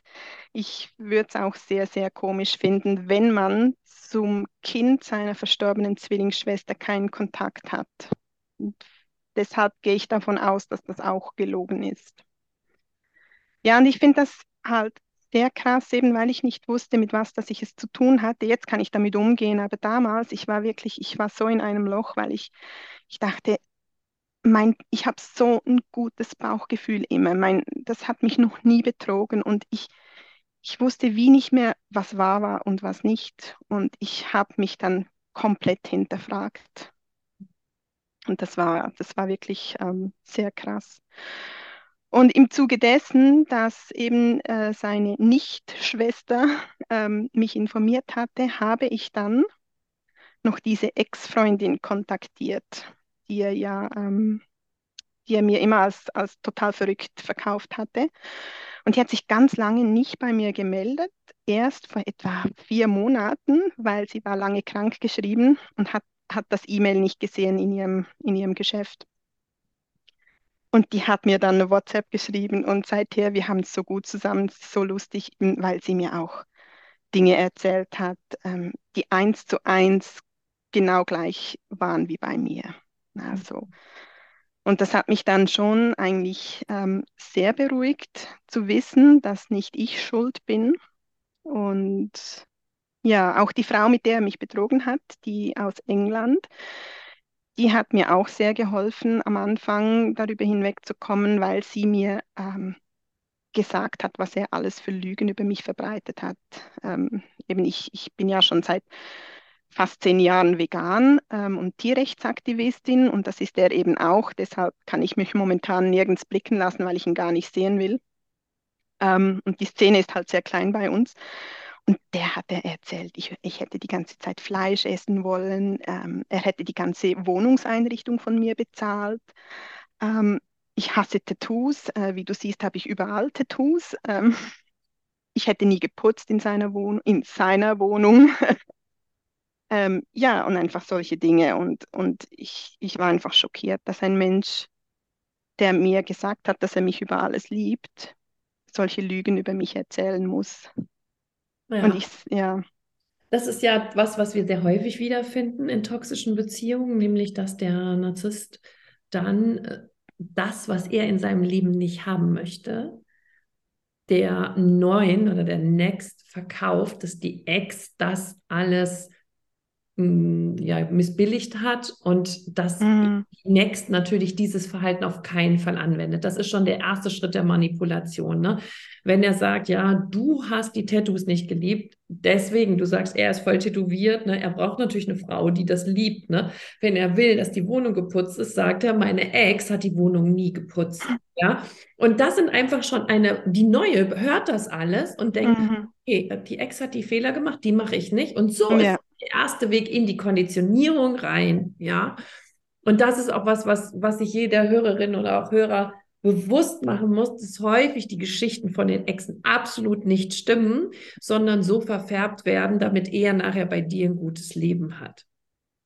Ich würde es auch sehr, sehr komisch finden, wenn man zum Kind seiner verstorbenen Zwillingsschwester keinen Kontakt hat. Und deshalb gehe ich davon aus, dass das auch gelogen ist. Ja, und ich finde das halt sehr krass, eben weil ich nicht wusste, mit was dass ich es zu tun hatte. Jetzt kann ich damit umgehen, aber damals, ich war wirklich, ich war so in einem Loch, weil ich, ich dachte, mein, ich habe so ein gutes Bauchgefühl immer. Mein, das hat mich noch nie betrogen und ich, ich wusste wie nicht mehr, was wahr war und was nicht. Und ich habe mich dann komplett hinterfragt. Und das war, das war wirklich ähm, sehr krass. Und im Zuge dessen, dass eben äh, seine Nichtschwester ähm, mich informiert hatte, habe ich dann noch diese Ex-Freundin kontaktiert die er ja, ähm, die er mir immer als, als total verrückt verkauft hatte. Und die hat sich ganz lange nicht bei mir gemeldet, erst vor etwa vier Monaten, weil sie war lange krank geschrieben und hat, hat das E-Mail nicht gesehen in ihrem, in ihrem Geschäft. Und die hat mir dann eine WhatsApp geschrieben und seither, wir haben es so gut zusammen, so lustig, weil sie mir auch Dinge erzählt hat, ähm, die eins zu eins genau gleich waren wie bei mir. Also, und das hat mich dann schon eigentlich ähm, sehr beruhigt zu wissen, dass nicht ich schuld bin. Und ja, auch die Frau, mit der er mich betrogen hat, die aus England, die hat mir auch sehr geholfen, am Anfang darüber hinwegzukommen, weil sie mir ähm, gesagt hat, was er alles für Lügen über mich verbreitet hat. Ähm, eben ich, ich bin ja schon seit fast zehn Jahren vegan ähm, und Tierrechtsaktivistin und das ist er eben auch. Deshalb kann ich mich momentan nirgends blicken lassen, weil ich ihn gar nicht sehen will. Ähm, und die Szene ist halt sehr klein bei uns. Und der hat er erzählt, ich, ich hätte die ganze Zeit Fleisch essen wollen. Ähm, er hätte die ganze Wohnungseinrichtung von mir bezahlt. Ähm, ich hasse Tattoos. Äh, wie du siehst, habe ich überall Tattoos. Ähm, ich hätte nie geputzt in seiner, Wohn in seiner Wohnung. Ähm, ja, und einfach solche Dinge. Und, und ich, ich war einfach schockiert, dass ein Mensch, der mir gesagt hat, dass er mich über alles liebt, solche Lügen über mich erzählen muss. Ja. Und ich, ja. Das ist ja was, was wir sehr häufig wiederfinden in toxischen Beziehungen, nämlich dass der Narzisst dann äh, das, was er in seinem Leben nicht haben möchte, der neuen oder der Next verkauft, dass die Ex das alles ja, missbilligt hat und dass mhm. Next natürlich dieses Verhalten auf keinen Fall anwendet. Das ist schon der erste Schritt der Manipulation. Ne? Wenn er sagt, ja, du hast die Tattoos nicht geliebt, deswegen, du sagst, er ist voll tätowiert, ne? er braucht natürlich eine Frau, die das liebt. Ne? Wenn er will, dass die Wohnung geputzt ist, sagt er, meine Ex hat die Wohnung nie geputzt. Ja, und das sind einfach schon eine, die neue hört das alles und denkt, mhm. okay, die Ex hat die Fehler gemacht, die mache ich nicht. Und so ja. ist erste Weg in die Konditionierung rein. Ja, und das ist auch was, was, was sich jeder Hörerin oder auch Hörer bewusst machen muss, dass häufig die Geschichten von den Exen absolut nicht stimmen, sondern so verfärbt werden, damit er nachher bei dir ein gutes Leben hat.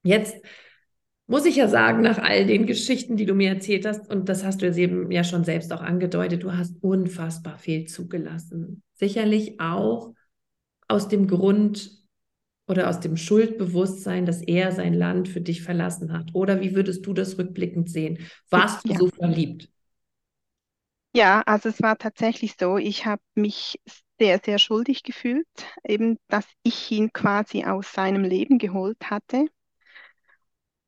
Jetzt muss ich ja sagen, nach all den Geschichten, die du mir erzählt hast, und das hast du jetzt eben ja schon selbst auch angedeutet, du hast unfassbar viel zugelassen. Sicherlich auch aus dem Grund oder aus dem Schuldbewusstsein, dass er sein Land für dich verlassen hat. Oder wie würdest du das rückblickend sehen? Warst du ja. so verliebt? Ja, also es war tatsächlich so, ich habe mich sehr, sehr schuldig gefühlt, eben, dass ich ihn quasi aus seinem Leben geholt hatte.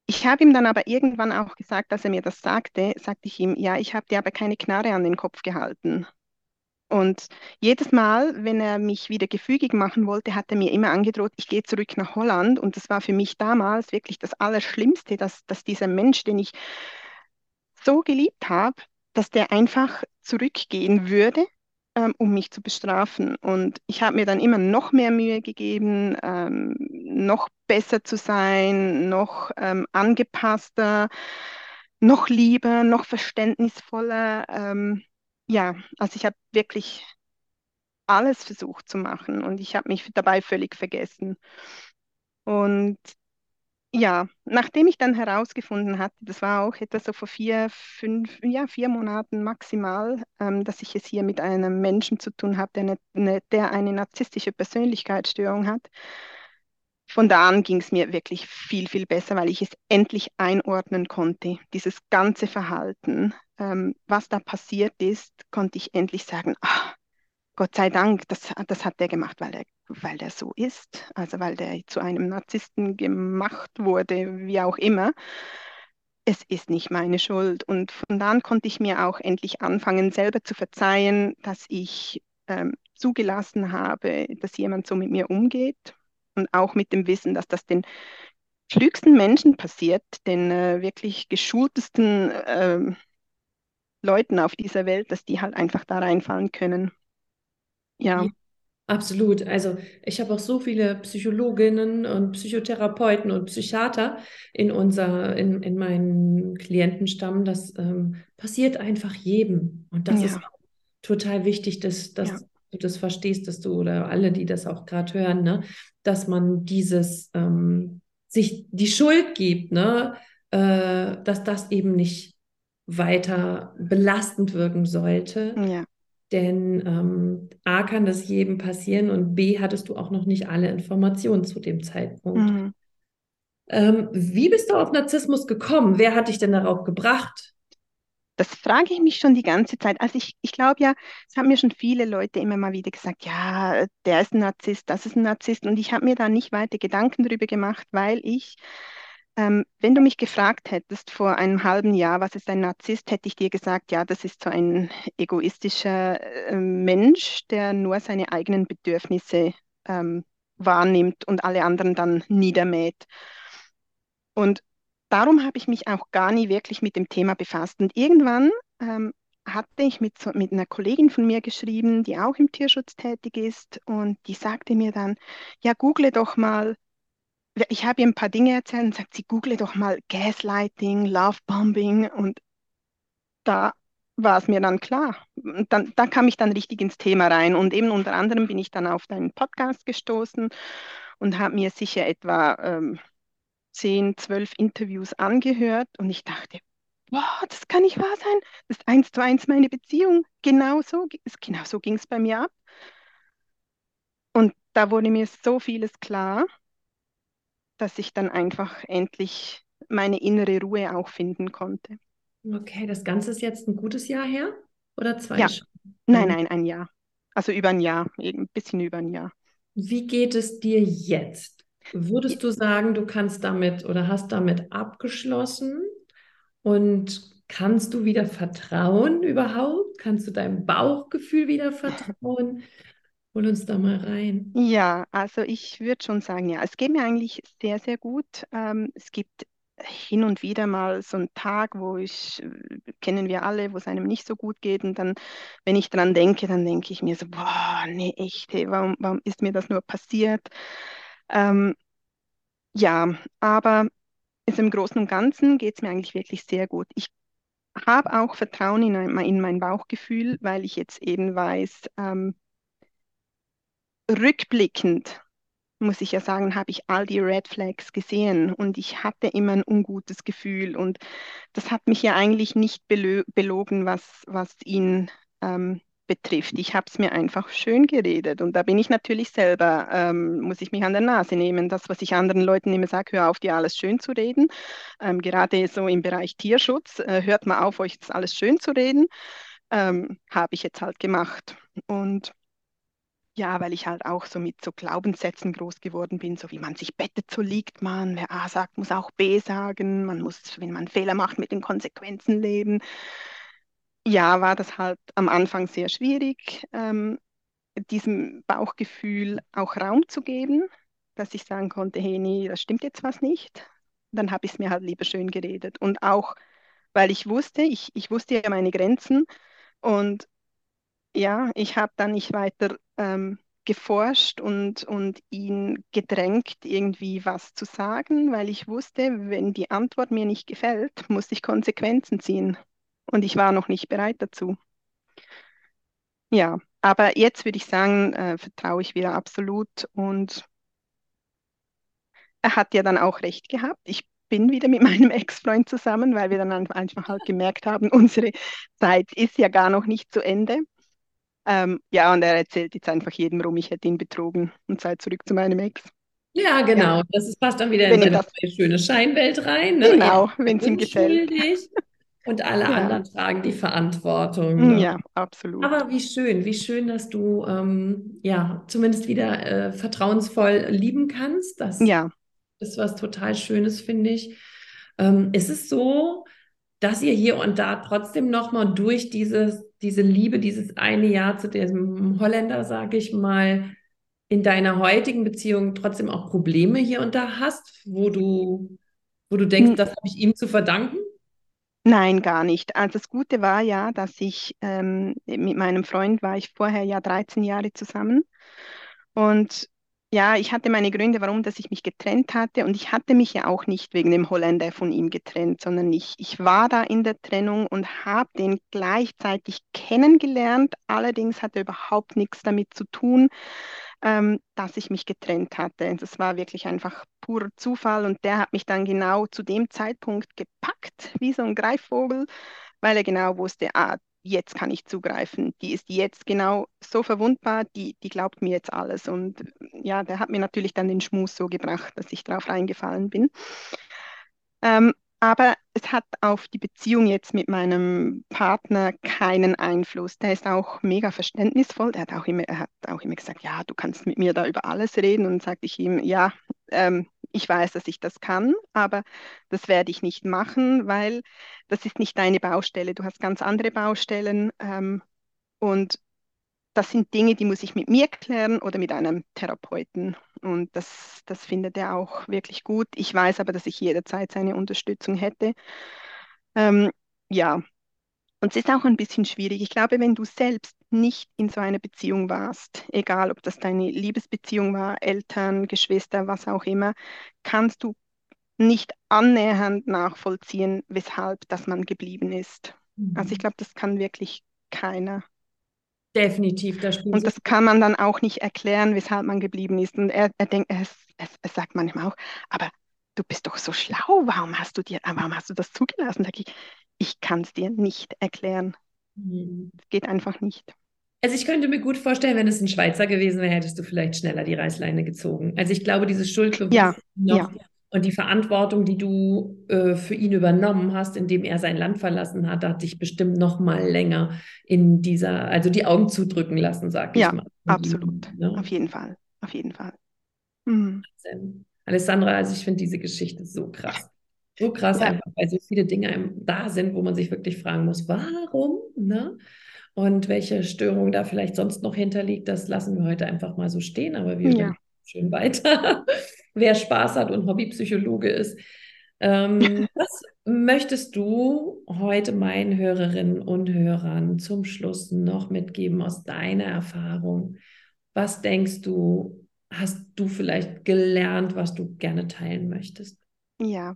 Ich habe ihm dann aber irgendwann auch gesagt, dass er mir das sagte, sagte ich ihm, ja, ich habe dir aber keine Knarre an den Kopf gehalten. Und jedes Mal, wenn er mich wieder gefügig machen wollte, hat er mir immer angedroht, ich gehe zurück nach Holland. Und das war für mich damals wirklich das Allerschlimmste, dass, dass dieser Mensch, den ich so geliebt habe, dass der einfach zurückgehen würde, ähm, um mich zu bestrafen. Und ich habe mir dann immer noch mehr Mühe gegeben, ähm, noch besser zu sein, noch ähm, angepasster, noch lieber, noch verständnisvoller. Ja, also ich habe wirklich alles versucht zu machen und ich habe mich dabei völlig vergessen. Und ja, nachdem ich dann herausgefunden hatte, das war auch etwa so vor vier, fünf, ja, vier Monaten maximal, ähm, dass ich es hier mit einem Menschen zu tun habe, der eine, eine, der eine narzisstische Persönlichkeitsstörung hat. Von da an ging es mir wirklich viel, viel besser, weil ich es endlich einordnen konnte, dieses ganze Verhalten, ähm, was da passiert ist, konnte ich endlich sagen, ah, Gott sei Dank, das, das hat der gemacht, weil er weil der so ist, also weil der zu einem Narzissten gemacht wurde, wie auch immer. Es ist nicht meine Schuld. Und von dann konnte ich mir auch endlich anfangen, selber zu verzeihen, dass ich ähm, zugelassen habe, dass jemand so mit mir umgeht. Und auch mit dem Wissen, dass das den klügsten Menschen passiert, den äh, wirklich geschultesten äh, Leuten auf dieser Welt, dass die halt einfach da reinfallen können. Ja. Absolut. Also ich habe auch so viele Psychologinnen und Psychotherapeuten und Psychiater in unser, in, in meinen Klientenstamm. Das ähm, passiert einfach jedem. Und das ja. ist total wichtig, dass, dass ja. Du das verstehst, dass du oder alle, die das auch gerade hören, ne, dass man dieses ähm, sich die Schuld gibt, ne, äh, dass das eben nicht weiter belastend wirken sollte. Ja. Denn ähm, A kann das jedem passieren und B hattest du auch noch nicht alle Informationen zu dem Zeitpunkt. Mhm. Ähm, wie bist du auf Narzissmus gekommen? Wer hat dich denn darauf gebracht? Das frage ich mich schon die ganze Zeit. Also ich, ich glaube ja, es haben mir schon viele Leute immer mal wieder gesagt, ja, der ist ein Narzisst, das ist ein Narzisst. Und ich habe mir da nicht weiter Gedanken darüber gemacht, weil ich ähm, wenn du mich gefragt hättest vor einem halben Jahr, was ist ein Narzisst, hätte ich dir gesagt, ja, das ist so ein egoistischer äh, Mensch, der nur seine eigenen Bedürfnisse ähm, wahrnimmt und alle anderen dann niedermäht. Und darum habe ich mich auch gar nie wirklich mit dem Thema befasst. Und irgendwann ähm, hatte ich mit, mit einer Kollegin von mir geschrieben, die auch im Tierschutz tätig ist, und die sagte mir dann, ja, google doch mal ich habe ihr ein paar Dinge erzählt und sagt, sie google doch mal Gaslighting, Lovebombing und da war es mir dann klar. Dann, da kam ich dann richtig ins Thema rein und eben unter anderem bin ich dann auf deinen Podcast gestoßen und habe mir sicher etwa ähm, 10, 12 Interviews angehört und ich dachte, wow, das kann nicht wahr sein. Das ist eins zu eins meine Beziehung. Genau so, genau so ging es bei mir ab. Und da wurde mir so vieles klar dass ich dann einfach endlich meine innere Ruhe auch finden konnte. Okay, das Ganze ist jetzt ein gutes Jahr her oder zwei? Ja, schon? nein, Ein nein, ein Jahr. Also über ein Jahr, ein bisschen über ein Jahr. Wie geht es dir jetzt? Würdest du sagen, du kannst damit oder hast damit abgeschlossen und kannst du wieder vertrauen überhaupt? Kannst du deinem Bauchgefühl wieder vertrauen? Hol uns da mal rein. Ja, also ich würde schon sagen, ja, es geht mir eigentlich sehr, sehr gut. Ähm, es gibt hin und wieder mal so einen Tag, wo ich, äh, kennen wir alle, wo es einem nicht so gut geht. Und dann, wenn ich dran denke, dann denke ich mir so, boah, nee, echt, hey, warum, warum ist mir das nur passiert? Ähm, ja, aber im Großen und Ganzen geht es mir eigentlich wirklich sehr gut. Ich habe auch Vertrauen in, ein, in mein Bauchgefühl, weil ich jetzt eben weiß, ähm, rückblickend muss ich ja sagen, habe ich all die Red Flags gesehen und ich hatte immer ein ungutes Gefühl und das hat mich ja eigentlich nicht belo belogen, was, was ihn ähm, betrifft. Ich habe es mir einfach schön geredet und da bin ich natürlich selber, ähm, muss ich mich an der Nase nehmen. Das, was ich anderen Leuten immer sage, hör auf, dir alles schön zu reden. Ähm, gerade so im Bereich Tierschutz, äh, hört mal auf, euch das alles schön zu reden, ähm, habe ich jetzt halt gemacht und ja, weil ich halt auch so mit so Glaubenssätzen groß geworden bin, so wie man sich bettet, so liegt man. Wer A sagt, muss auch B sagen. Man muss, wenn man Fehler macht, mit den Konsequenzen leben. Ja, war das halt am Anfang sehr schwierig, ähm, diesem Bauchgefühl auch Raum zu geben, dass ich sagen konnte, hey, nee, das stimmt jetzt was nicht. Dann habe ich es mir halt lieber schön geredet. Und auch, weil ich wusste, ich, ich wusste ja meine Grenzen und ja, ich habe dann nicht weiter ähm, geforscht und, und ihn gedrängt, irgendwie was zu sagen, weil ich wusste, wenn die Antwort mir nicht gefällt, muss ich Konsequenzen ziehen. Und ich war noch nicht bereit dazu. Ja, aber jetzt würde ich sagen, äh, vertraue ich wieder absolut. Und er hat ja dann auch recht gehabt. Ich bin wieder mit meinem Ex-Freund zusammen, weil wir dann einfach halt gemerkt haben, unsere Zeit ist ja gar noch nicht zu Ende. Ähm, ja, und er erzählt jetzt einfach jedem rum, ich hätte ihn betrogen und sei zurück zu meinem Ex. Ja, Ja, genau. Das ist, passt dann wieder in wenn ihm seine das, neue schöne Scheinwelt rein. Ne? Genau, wenn es ihm gefällt. Und alle Ja, anderen tragen die Verantwortung. mm, Ne? ja, absolut. Aber wie schön, wie schön, dass du ähm, ja zumindest wieder äh, vertrauensvoll lieben kannst. Das Ja, ist was total Schönes, finde ich. Ähm, ist es so, dass ihr hier und da trotzdem nochmal durch dieses, diese Liebe, dieses eine Jahr zu diesem Holländer, sage ich mal, in deiner heutigen Beziehung trotzdem auch Probleme hier und da hast, wo du, wo du denkst, N das habe ich ihm zu verdanken? Nein, gar nicht. Also das Gute war ja, dass ich ähm, mit meinem Freund war ich vorher ja 13 Jahre zusammen Und ja, ich hatte meine Gründe, warum, dass ich mich getrennt hatte. Und ich hatte mich ja auch nicht wegen dem Holländer von ihm getrennt, sondern ich, ich war da in der Trennung und habe den gleichzeitig kennengelernt. Allerdings hatte er überhaupt nichts damit zu tun, ähm, dass ich mich getrennt hatte. Das war wirklich einfach purer Zufall. Und der hat mich dann genau zu dem Zeitpunkt gepackt, wie so ein Greifvogel, weil er genau wusste, ah, jetzt kann ich zugreifen. Die ist jetzt genau so verwundbar, die, die glaubt mir jetzt alles. Und ja, der hat mir natürlich dann den Schmus so gebracht, dass ich drauf reingefallen bin. Ähm, aber es hat auf die Beziehung jetzt mit meinem Partner keinen Einfluss. Der ist auch mega verständnisvoll. Der hat auch immer, er hat auch immer gesagt, ja, du kannst mit mir da über alles reden. Und sagte ich ihm, ja, ähm, ich weiß, dass ich das kann, aber das werde ich nicht machen, weil das ist nicht deine Baustelle. Du hast ganz andere Baustellen. Ähm, und das sind Dinge, die muss ich mit mir klären oder mit einem Therapeuten. Und das, das findet er auch wirklich gut. Ich weiß aber, dass ich jederzeit seine Unterstützung hätte. Ähm, ja, und es ist auch ein bisschen schwierig. Ich glaube, wenn du selbst nicht in so einer Beziehung warst, egal ob das deine Liebesbeziehung war, Eltern, Geschwister, was auch immer, kannst du nicht annähernd nachvollziehen, weshalb das man geblieben ist. Also ich Mhm. glaube, das kann wirklich keiner. Definitiv, da spielt Und das kann man dann auch nicht erklären, weshalb man geblieben ist. Und er, er denkt, er, er, er sagt manchmal auch, aber du bist doch so schlau, warum hast du dir, warum hast du das zugelassen? Sag ich, ich kann es dir nicht erklären. viel. Es geht einfach nicht. Also ich könnte mir gut vorstellen, wenn es ein Schweizer gewesen wäre, hättest du vielleicht schneller die Reißleine gezogen. Also ich glaube, dieses Ja, Schuldbewusstsein noch ja, Und die Verantwortung, die du äh, für ihn übernommen hast, indem er sein Land verlassen hat, hat dich bestimmt noch mal länger in dieser, also die Augen zudrücken lassen, sag ich ja, mal. absolut. Ne? Auf jeden Fall. Auf jeden Fall. Mhm. Alessandra, also ich finde diese Geschichte so krass. So krass, ja. einfach, weil so viele Dinge da sind, wo man sich wirklich fragen muss, warum? Ne? Und welche Störung da vielleicht sonst noch hinterliegt, das lassen wir heute einfach mal so stehen, aber wir ja. Schön weiter. Wer Spaß hat und Hobbypsychologe ist. Ähm, was möchtest du heute meinen Hörerinnen und Hörern zum Schluss noch mitgeben aus deiner Erfahrung? Was denkst du, hast du vielleicht gelernt, was du gerne teilen möchtest? Ja,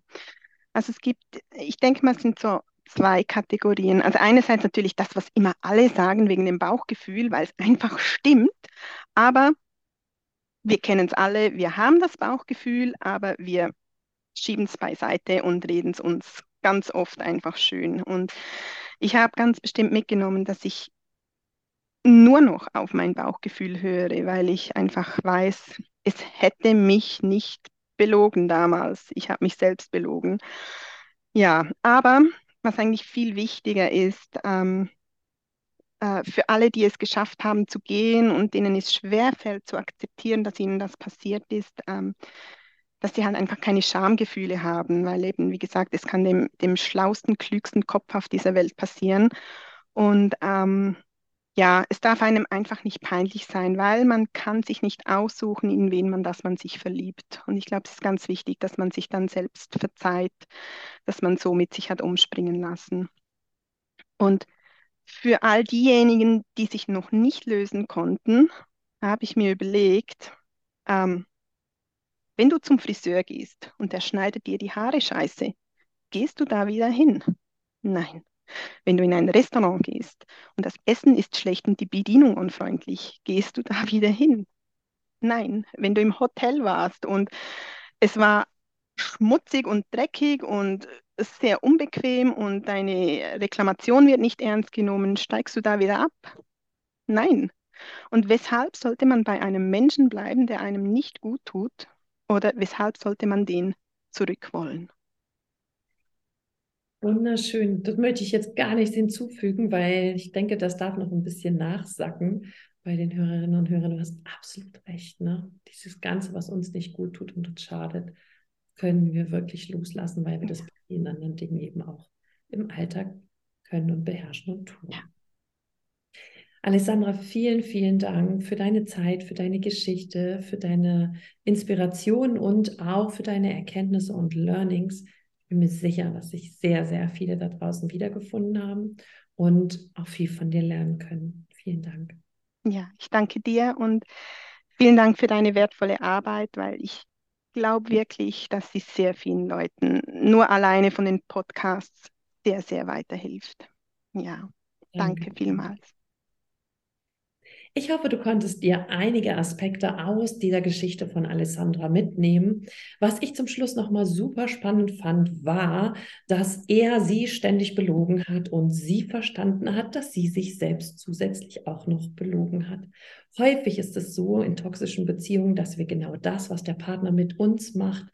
also es gibt, ich denke mal, es sind so zwei Kategorien. Also einerseits natürlich das, was immer alle sagen wegen dem Bauchgefühl, weil es einfach stimmt, aber wir kennen es alle, wir haben das Bauchgefühl, aber wir schieben es beiseite und reden es uns ganz oft einfach schön. Und ich habe ganz bestimmt mitgenommen, dass ich nur noch auf mein Bauchgefühl höre, weil ich einfach weiß, es hätte mich nicht belogen damals. Ich habe mich selbst belogen. Ja, aber was eigentlich viel wichtiger ist, ähm, äh, für alle, die es geschafft haben zu gehen und denen es schwerfällt zu akzeptieren, dass ihnen das passiert ist, ähm, dass sie halt einfach keine Schamgefühle haben, weil eben, wie gesagt, es kann dem, dem schlausten, klügsten Kopf auf dieser Welt passieren. Und ähm, ja, es darf einem einfach nicht peinlich sein, weil man kann sich nicht aussuchen, in wen man das man sich verliebt. Und ich glaube, es ist ganz wichtig, dass man sich dann selbst verzeiht, dass man so mit sich hat umspringen lassen. Und für all diejenigen, die sich noch nicht lösen konnten, habe ich mir überlegt, ähm, wenn du zum Friseur gehst und der schneidet dir die Haare scheiße, gehst du da wieder hin? Nein. Wenn du in ein Restaurant gehst und das Essen ist schlecht und die Bedienung unfreundlich, gehst du da wieder hin? Nein. Wenn du im Hotel warst und es war schmutzig und dreckig und sehr unbequem und deine Reklamation wird nicht ernst genommen, steigst du da wieder ab? Nein. Und weshalb sollte man bei einem Menschen bleiben, der einem nicht gut tut? Oder weshalb sollte man den zurückwollen? Wunderschön. Das möchte ich jetzt gar nicht hinzufügen, weil ich denke, das darf noch ein bisschen nachsacken bei den Hörerinnen und Hörern. Du hast absolut recht. Ne? Dieses Ganze, was uns nicht gut tut und uns schadet, können wir wirklich loslassen, weil wir das vielen anderen Dingen eben auch im Alltag können und beherrschen und tun. Ja. Alessandra, vielen, vielen Dank für deine Zeit, für deine Geschichte, für deine Inspiration und auch für deine Erkenntnisse und Learnings bin mir sicher, dass sich sehr, sehr viele da draußen wiedergefunden haben und auch viel von dir lernen können. Vielen Dank. Ja, ich danke dir und vielen Dank für deine wertvolle Arbeit, weil ich glaube wirklich, dass sie sehr vielen Leuten nur alleine von den Podcasts sehr, sehr weiterhilft. Ja, danke, danke vielmals. Ich hoffe, du konntest dir einige Aspekte aus dieser Geschichte von Alessandra mitnehmen. Was ich zum Schluss nochmal super spannend fand, war, dass er sie ständig belogen hat und sie verstanden hat, dass sie sich selbst zusätzlich auch noch belogen hat. Häufig ist es so in toxischen Beziehungen, dass wir genau das, was der Partner mit uns macht,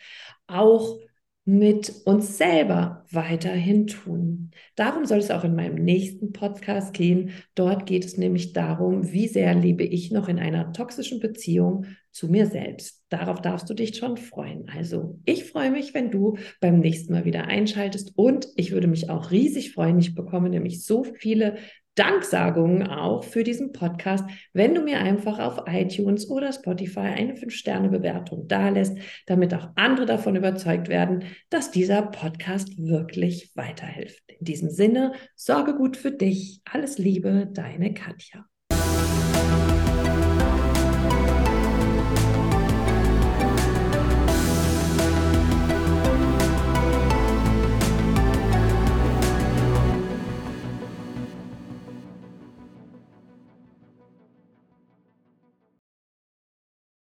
auch mit uns selber weiterhin tun. Darum soll es auch in meinem nächsten Podcast gehen. Dort geht es nämlich darum, wie sehr lebe ich noch in einer toxischen Beziehung zu mir selbst. Darauf darfst du dich schon freuen. Also ich freue mich, wenn du beim nächsten Mal wieder einschaltest und ich würde mich auch riesig freuen. Ich bekomme nämlich so viele Danksagungen auch für diesen Podcast, wenn du mir einfach auf iTunes oder Spotify eine 5-Sterne-Bewertung dalässt, damit auch andere davon überzeugt werden, dass dieser Podcast wirklich weiterhilft. In diesem Sinne, sorge gut für dich. Alles Liebe, deine Katja.